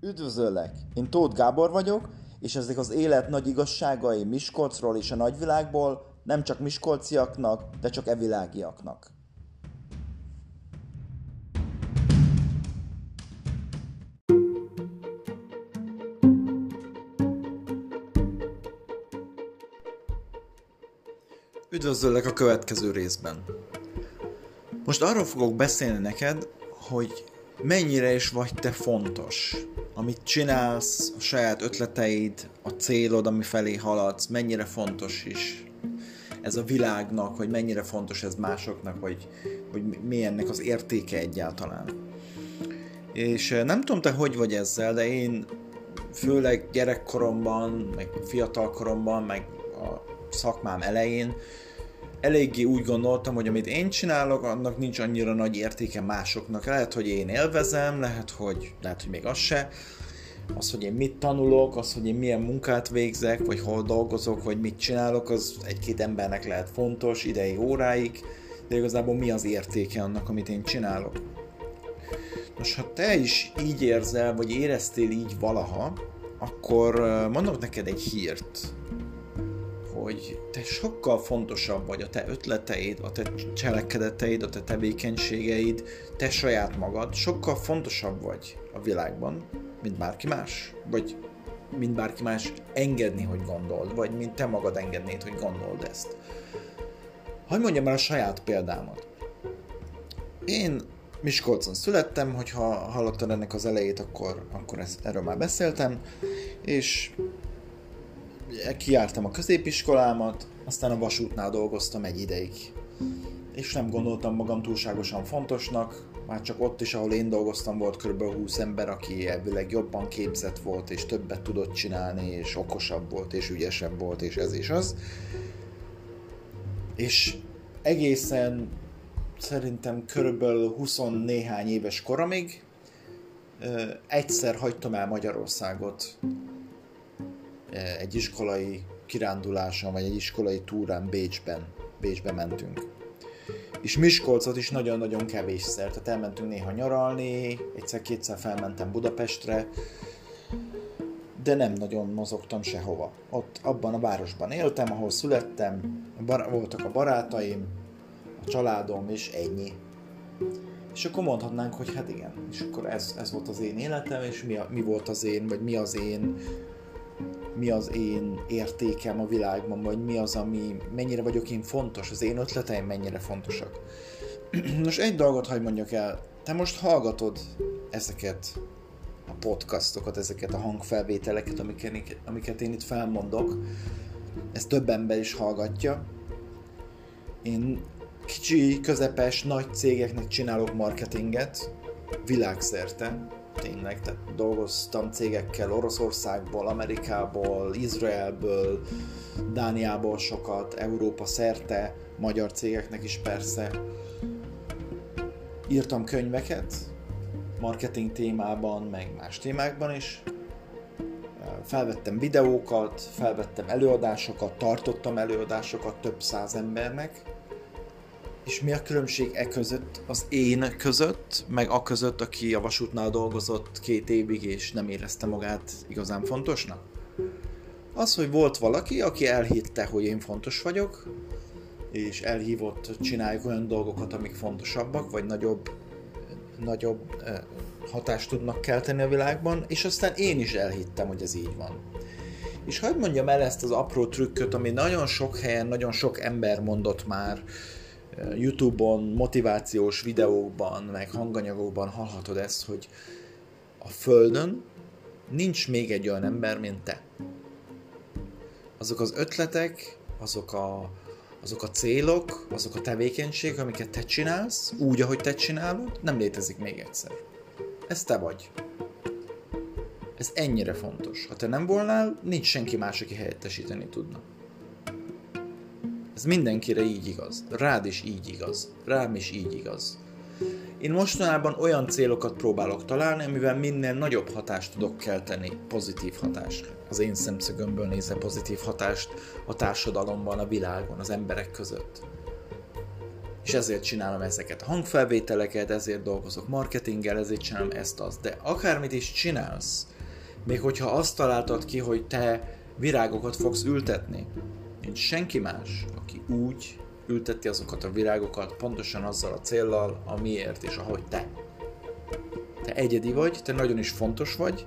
Üdvözöllek! Én Tóth Gábor vagyok, és ezek az élet nagy igazságai Miskolcról és a nagyvilágból nem csak miskolciaknak, de csak evilágiaknak. Üdvözöllek a következő részben. Most arról fogok beszélni neked, hogy mennyire is vagy te fontos. Amit csinálsz, a saját ötleteid, a célod, ami felé haladsz, mennyire fontos is ez a világnak, hogy mennyire fontos ez másoknak, vagy, hogy mi ennek az értéke egyáltalán. És nem tudom te hogy vagy ezzel, de én főleg gyerekkoromban, meg fiatalkoromban, meg a szakmám elején eléggé úgy gondoltam, hogy amit én csinálok, annak nincs annyira nagy értéke másoknak. Lehet, hogy én élvezem, lehet, hogy, lehet, hogy még az se. Az, hogy én mit tanulok, az, hogy én milyen munkát végzek, vagy hol dolgozok, vagy mit csinálok, az egy-két embernek lehet fontos idei óráig, de igazából mi az értéke annak, amit én csinálok. Most, ha te is így érzel, vagy éreztél így valaha, akkor mondok neked egy hírt hogy te sokkal fontosabb vagy a te ötleteid, a te cselekedeteid, a te tevékenységeid, te saját magad, sokkal fontosabb vagy a világban, mint bárki más. Vagy mint bárki más engedni, hogy gondold, vagy mint te magad engednéd, hogy gondold ezt. Hogy mondjam el a saját példámat. Én Miskolcon születtem, hogyha hallottad ennek az elejét, akkor, akkor ezt, erről már beszéltem, és kiártam a középiskolámat, aztán a vasútnál dolgoztam egy ideig. És nem gondoltam magam túlságosan fontosnak, már csak ott is, ahol én dolgoztam, volt kb. 20 ember, aki elvileg jobban képzett volt, és többet tudott csinálni, és okosabb volt, és ügyesebb volt, és ez is az. És egészen szerintem körülbelül 20 néhány éves koromig egyszer hagytam el Magyarországot egy iskolai kiránduláson, vagy egy iskolai túrán Bécsben, Bécsbe mentünk. És Miskolcot is nagyon-nagyon kevésszer, tehát elmentünk néha nyaralni, egyszer-kétszer felmentem Budapestre, de nem nagyon mozogtam sehova. Ott abban a városban éltem, ahol születtem, bar- voltak a barátaim, a családom, és ennyi. És akkor mondhatnánk, hogy hát igen, és akkor ez, ez volt az én életem, és mi, a, mi volt az én, vagy mi az én mi az én értékem a világban, vagy mi az, ami, mennyire vagyok én fontos, az én ötleteim mennyire fontosak. Nos, egy dolgot hagy mondjak el, te most hallgatod ezeket a podcastokat, ezeket a hangfelvételeket, amiket, amiket én itt felmondok, ezt több ember is hallgatja. Én kicsi, közepes, nagy cégeknek csinálok marketinget, világszerte, tényleg, tehát dolgoztam cégekkel Oroszországból, Amerikából, Izraelből, Dániából sokat, Európa szerte, magyar cégeknek is persze. Írtam könyveket, marketing témában, meg más témákban is. Felvettem videókat, felvettem előadásokat, tartottam előadásokat több száz embernek, és mi a különbség e között, az én között, meg a között, aki a vasútnál dolgozott két évig, és nem érezte magát igazán fontosnak? Az, hogy volt valaki, aki elhitte, hogy én fontos vagyok, és elhívott, csináljuk olyan dolgokat, amik fontosabbak, vagy nagyobb, nagyobb hatást tudnak kelteni a világban, és aztán én is elhittem, hogy ez így van. És hagyd mondjam el ezt az apró trükköt, ami nagyon sok helyen, nagyon sok ember mondott már, YouTube-on, motivációs videókban, meg hanganyagokban hallhatod ezt, hogy a Földön nincs még egy olyan ember, mint te. Azok az ötletek, azok a, azok a célok, azok a tevékenységek, amiket te csinálsz, úgy, ahogy te csinálod, nem létezik még egyszer. Ez te vagy. Ez ennyire fontos. Ha te nem volnál, nincs senki más, aki helyettesíteni tudna. Ez mindenkire így igaz. Rád is így igaz. Rám is így igaz. Én mostanában olyan célokat próbálok találni, amivel minél nagyobb hatást tudok kelteni, pozitív hatást. Az én szemszögömből nézve pozitív hatást a társadalomban, a világon, az emberek között. és ezért csinálom ezeket a hangfelvételeket, ezért dolgozok marketinggel, ezért csinálom ezt az. De akármit is csinálsz, még hogyha azt találtad ki, hogy te virágokat fogsz ültetni, nincs senki más, aki úgy ülteti azokat a virágokat pontosan azzal a céllal, amiért és ahogy te. Te egyedi vagy, te nagyon is fontos vagy,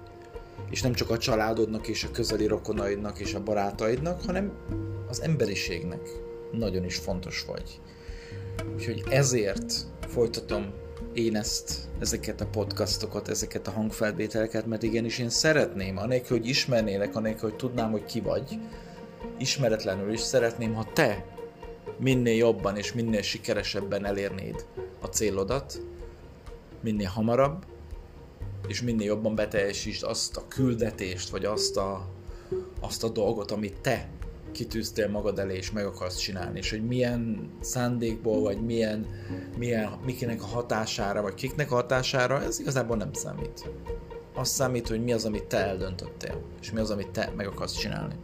és nem csak a családodnak és a közeli rokonaidnak és a barátaidnak, hanem az emberiségnek nagyon is fontos vagy. Úgyhogy ezért folytatom én ezt, ezeket a podcastokat, ezeket a hangfelvételeket, mert igenis én szeretném, anélkül, hogy ismernélek, anélkül, hogy tudnám, hogy ki vagy, ismeretlenül is szeretném, ha te minél jobban és minél sikeresebben elérnéd a célodat, minél hamarabb, és minél jobban beteljesítsd azt a küldetést, vagy azt a, azt a dolgot, amit te kitűztél magad elé, és meg akarsz csinálni, és hogy milyen szándékból, vagy milyen, milyen, mikinek a hatására, vagy kiknek a hatására, ez igazából nem számít. Az számít, hogy mi az, amit te eldöntöttél, és mi az, amit te meg akarsz csinálni.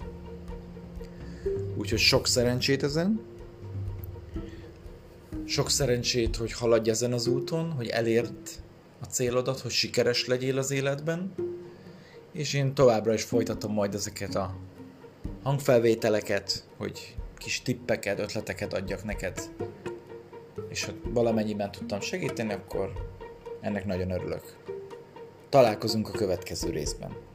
Úgyhogy sok szerencsét ezen, sok szerencsét, hogy haladj ezen az úton, hogy elérd a célodat, hogy sikeres legyél az életben, és én továbbra is folytatom majd ezeket a hangfelvételeket, hogy kis tippeket, ötleteket adjak neked, és ha valamennyiben tudtam segíteni, akkor ennek nagyon örülök. Találkozunk a következő részben.